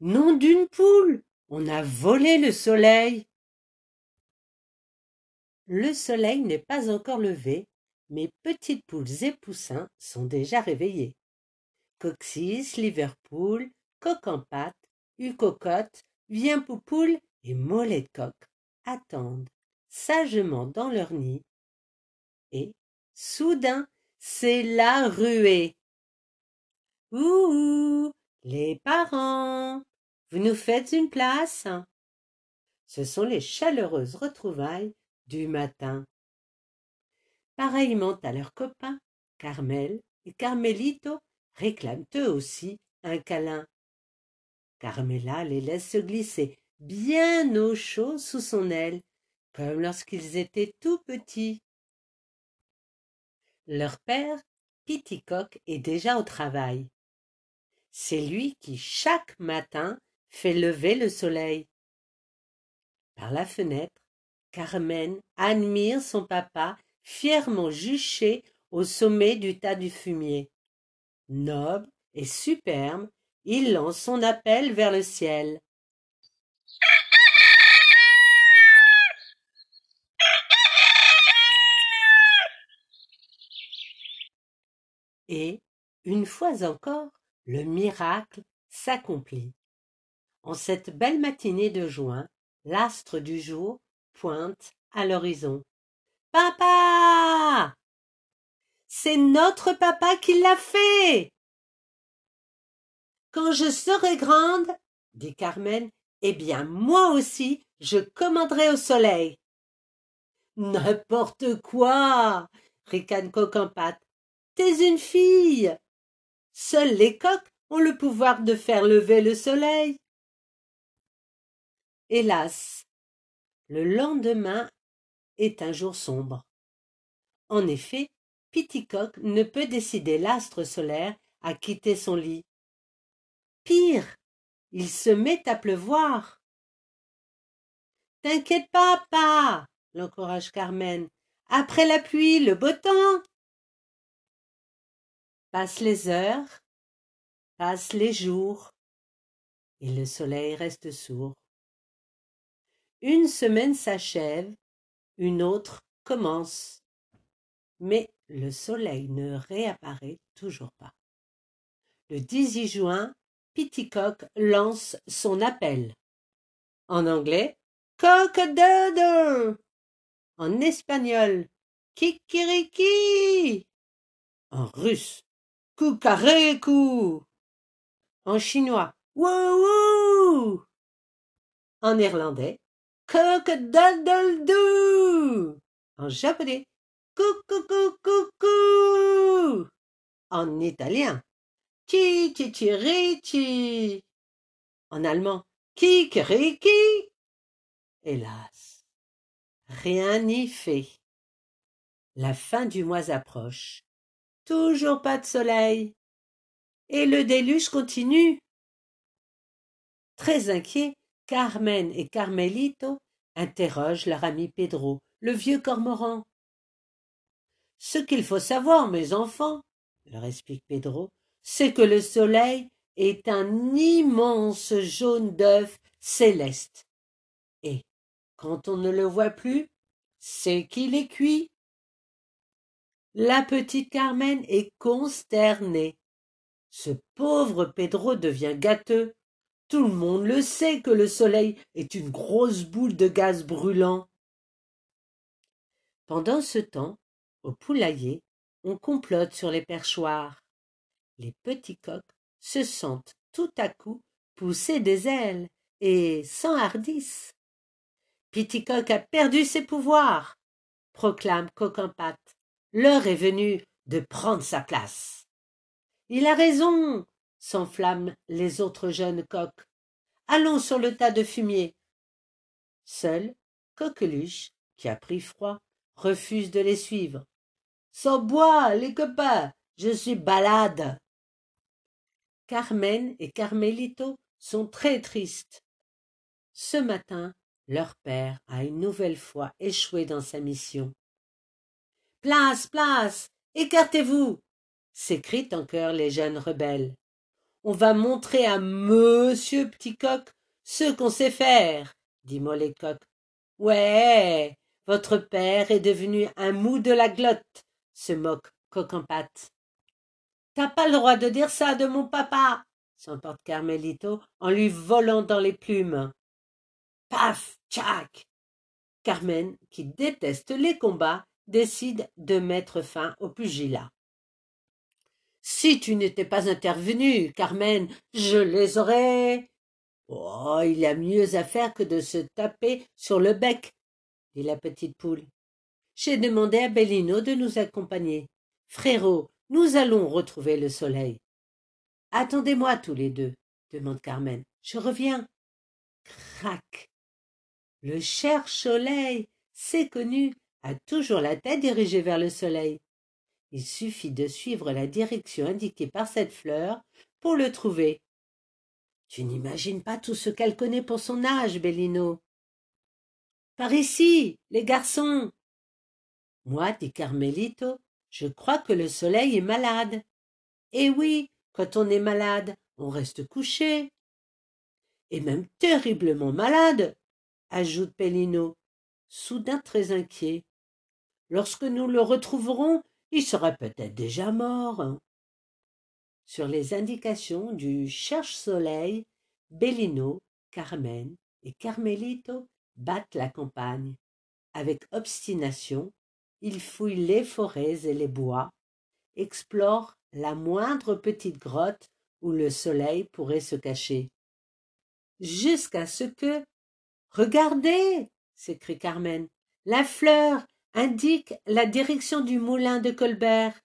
Nom d'une poule. On a volé le soleil. Le soleil n'est pas encore levé, mes petites poules et poussins sont déjà réveillés. Coccyx, Liverpool, Coq en pâte, Ucocotte, Vient Poupoule et Mollet de coq attendent sagement dans leur nid. Et, soudain, c'est la ruée. Ouh, les parents, vous nous faites une place Ce sont les chaleureuses retrouvailles du matin. Pareillement à leurs copains, Carmel et Carmelito réclament eux aussi un câlin. Carmela les laisse se glisser bien au chaud sous son aile, comme lorsqu'ils étaient tout petits. Leur père, Piticoque, est déjà au travail. C'est lui qui, chaque matin, fait lever le soleil. Par la fenêtre, Carmen admire son papa fièrement juché au sommet du tas du fumier. Noble et superbe, il lance son appel vers le ciel. Et, une fois encore, le miracle s'accomplit. En cette belle matinée de juin, l'astre du jour pointe à l'horizon. Papa C'est notre papa qui l'a fait Quand je serai grande, dit Carmen, eh bien moi aussi je commanderai au soleil. N'importe quoi ricane Coq-en-pâte. T'es une fille. Seuls les coqs ont le pouvoir de faire lever le soleil. Hélas, le lendemain est un jour sombre. En effet, Piticoque ne peut décider l'astre solaire à quitter son lit. Pire, il se met à pleuvoir. T'inquiète pas, papa, l'encourage Carmen. Après la pluie, le beau temps. Passent les heures, passent les jours, et le soleil reste sourd. Une semaine s'achève, une autre commence. Mais le soleil ne réapparaît toujours pas. Le 18 juin, Piticock lance son appel. En anglais, cock-doodle. En espagnol, kikiriki. En russe, kukareku. En chinois, wouhou. En néerlandais, En japonais, coucou coucou En italien, chi chi En allemand, kikeriki. Hélas, rien n'y fait. La fin du mois approche. Toujours pas de soleil. Et le déluge continue. Très inquiet, Carmen et Carmelito interrogent leur ami Pedro, le vieux cormoran. Ce qu'il faut savoir, mes enfants, leur explique Pedro, c'est que le soleil est un immense jaune d'œuf céleste. Et quand on ne le voit plus, c'est qu'il est cuit. La petite Carmen est consternée. Ce pauvre Pedro devient gâteux. Tout le monde le sait que le soleil est une grosse boule de gaz brûlant. Pendant ce temps, au poulailler, on complote sur les perchoirs. Les petits coqs se sentent tout à coup pousser des ailes et s'enhardissent. Piticoque a perdu ses pouvoirs, proclame Coq en pâte. L'heure est venue de prendre sa place. Il a raison, s'enflamment les autres jeunes coqs. Allons sur le tas de fumier. Seul Coqueluche, qui a pris froid, refuse de les suivre. Sans bois, les copains, je suis balade. Carmen et Carmelito sont très tristes. Ce matin, leur père a une nouvelle fois échoué dans sa mission. Place, place, écartez-vous s'écrient en chœur les jeunes rebelles. On va montrer à Monsieur Petit Coq ce qu'on sait faire, dit Mollet-Coq. Ouais, votre père est devenu un mou de la glotte, se moque Coq. T'as pas le droit de dire ça de mon papa, s'emporte Carmelito en lui volant dans les plumes. Paf, tchac. Carmen, qui déteste les combats, décide de mettre fin au pugilat. Si tu n'étais pas intervenu, Carmen, je les aurais. Oh, il y a mieux à faire que de se taper sur le bec, dit la petite poule. J'ai demandé à Bellino de nous accompagner. Frérot, nous allons retrouver le soleil. Attendez-moi tous les deux, demande Carmen. Je reviens. Crac. Le cher soleil, c'est connu, a toujours la tête dirigée vers le soleil. Il suffit de suivre la direction indiquée par cette fleur pour le trouver. Tu n'imagines pas tout ce qu'elle connaît pour son âge, Bellino. Par ici, les garçons. Moi, dit Carmelito, je crois que le soleil est malade. Eh oui, quand on est malade, on reste couché. Et même terriblement malade, ajoute Pellino, soudain très inquiet. Lorsque nous le retrouverons, il sera peut-être déjà mort. Sur les indications du cherche-soleil, Bellino, Carmen et Carmelito battent la campagne. Avec obstination, ils fouillent les forêts et les bois, explorent la moindre petite grotte où le soleil pourrait se cacher. Jusqu'à ce que. Regardez. s'écrie Carmen. La fleur indique la direction du moulin de Colbert.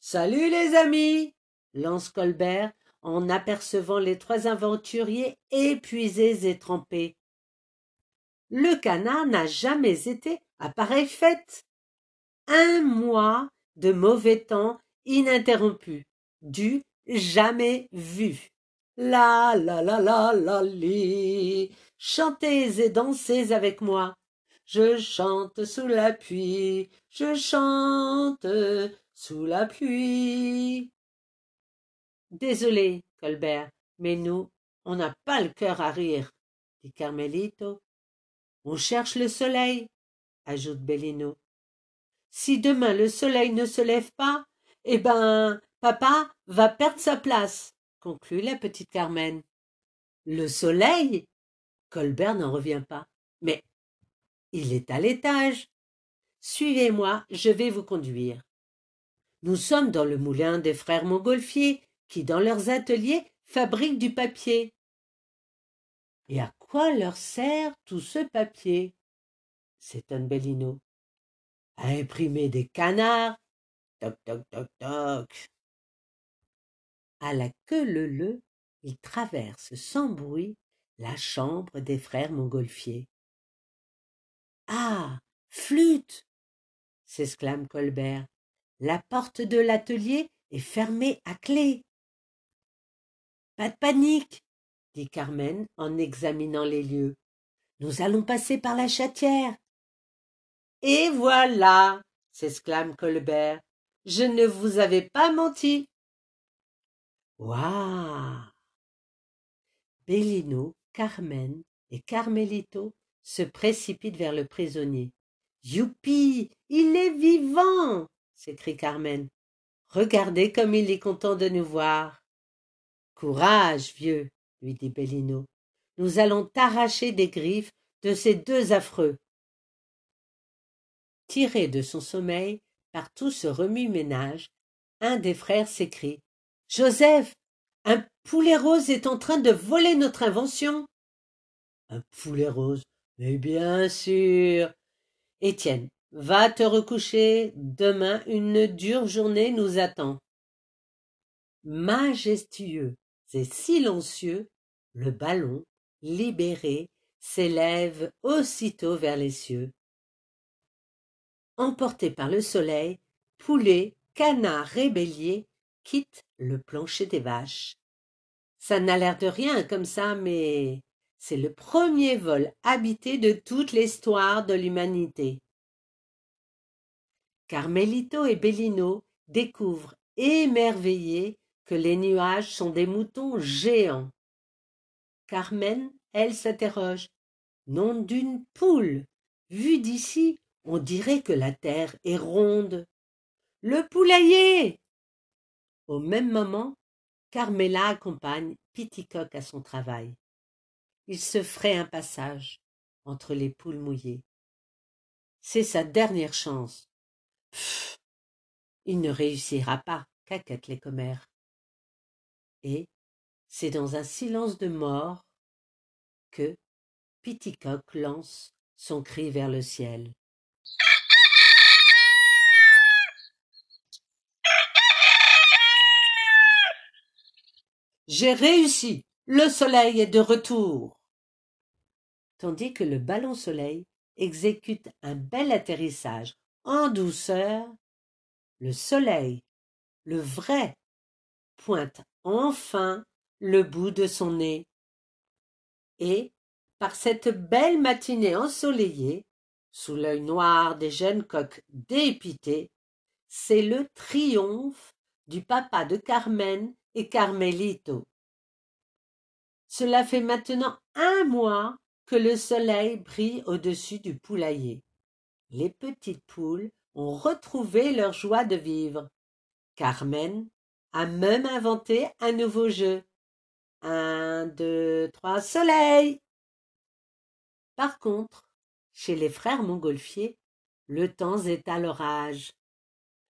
Salut les amis. lance Colbert en apercevant les trois aventuriers épuisés et trempés. Le canard n'a jamais été à pareille fête. Un mois de mauvais temps ininterrompu, du jamais vu. La la la la la li. Chantez et dansez avec moi. Je chante sous la pluie, je chante sous la pluie. Désolé, Colbert, mais nous, on n'a pas le cœur à rire, dit Carmelito. On cherche le soleil, ajoute Bellino. Si demain le soleil ne se lève pas, eh ben, papa va perdre sa place, conclut la petite Carmen. Le soleil? Colbert n'en revient pas. Mais il est à l'étage. Suivez-moi, je vais vous conduire. Nous sommes dans le moulin des frères Montgolfier, qui, dans leurs ateliers, fabriquent du papier. Et à quoi leur sert tout ce papier? s'étonne Bellino. À imprimer des canards. Toc toc toc toc. À la queue leu il traverse sans bruit la chambre des frères Montgolfier. Ah. Flûte. s'exclame Colbert. La porte de l'atelier est fermée à clé. Pas de panique, dit Carmen en examinant les lieux. Nous allons passer par la chatière. Et voilà, s'exclame Colbert. Je ne vous avais pas menti. Waouh Bellino, Carmen et Carmelito se précipitent vers le prisonnier. Youpi Il est vivant s'écrie Carmen. Regardez comme il est content de nous voir. Courage, vieux, lui dit Bellino. Nous allons t'arracher des griffes de ces deux affreux. Tiré de son sommeil par tout ce remue-ménage, un des frères s'écrie. Joseph, un poulet rose est en train de voler notre invention. Un poulet rose? Mais bien sûr. Étienne, va te recoucher. Demain, une dure journée nous attend. Majestueux et silencieux, le ballon, libéré, s'élève aussitôt vers les cieux. Emporté par le soleil, poulet, canard rébellier quittent le plancher des vaches. Ça n'a l'air de rien comme ça, mais c'est le premier vol habité de toute l'histoire de l'humanité. Carmelito et Bellino découvrent émerveillés que les nuages sont des moutons géants. Carmen, elle, s'interroge. Nom d'une poule. Vu d'ici, on dirait que la terre est ronde. Le poulailler. Au même moment, Carmela accompagne Piticoque à son travail. Il se ferait un passage entre les poules mouillées. C'est sa dernière chance. Pfff. Il ne réussira pas, caquette les commères. Et c'est dans un silence de mort que Piticoque lance son cri vers le ciel. J'ai réussi. Le soleil est de retour. Tandis que le ballon soleil exécute un bel atterrissage en douceur, le soleil, le vrai, pointe enfin le bout de son nez. Et, par cette belle matinée ensoleillée, sous l'œil noir des jeunes coqs dépités, c'est le triomphe du papa de Carmen et Carmelito. Cela fait maintenant un mois que le soleil brille au-dessus du poulailler. Les petites poules ont retrouvé leur joie de vivre. Carmen a même inventé un nouveau jeu. Un, deux, trois, soleil. Par contre, chez les frères Montgolfier, le temps est à l'orage.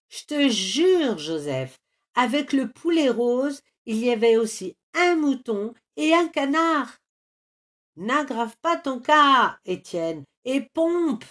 Je te jure, Joseph, avec le poulet rose, il y avait aussi un mouton et un canard. N'aggrave pas ton cas, Étienne, et pompe.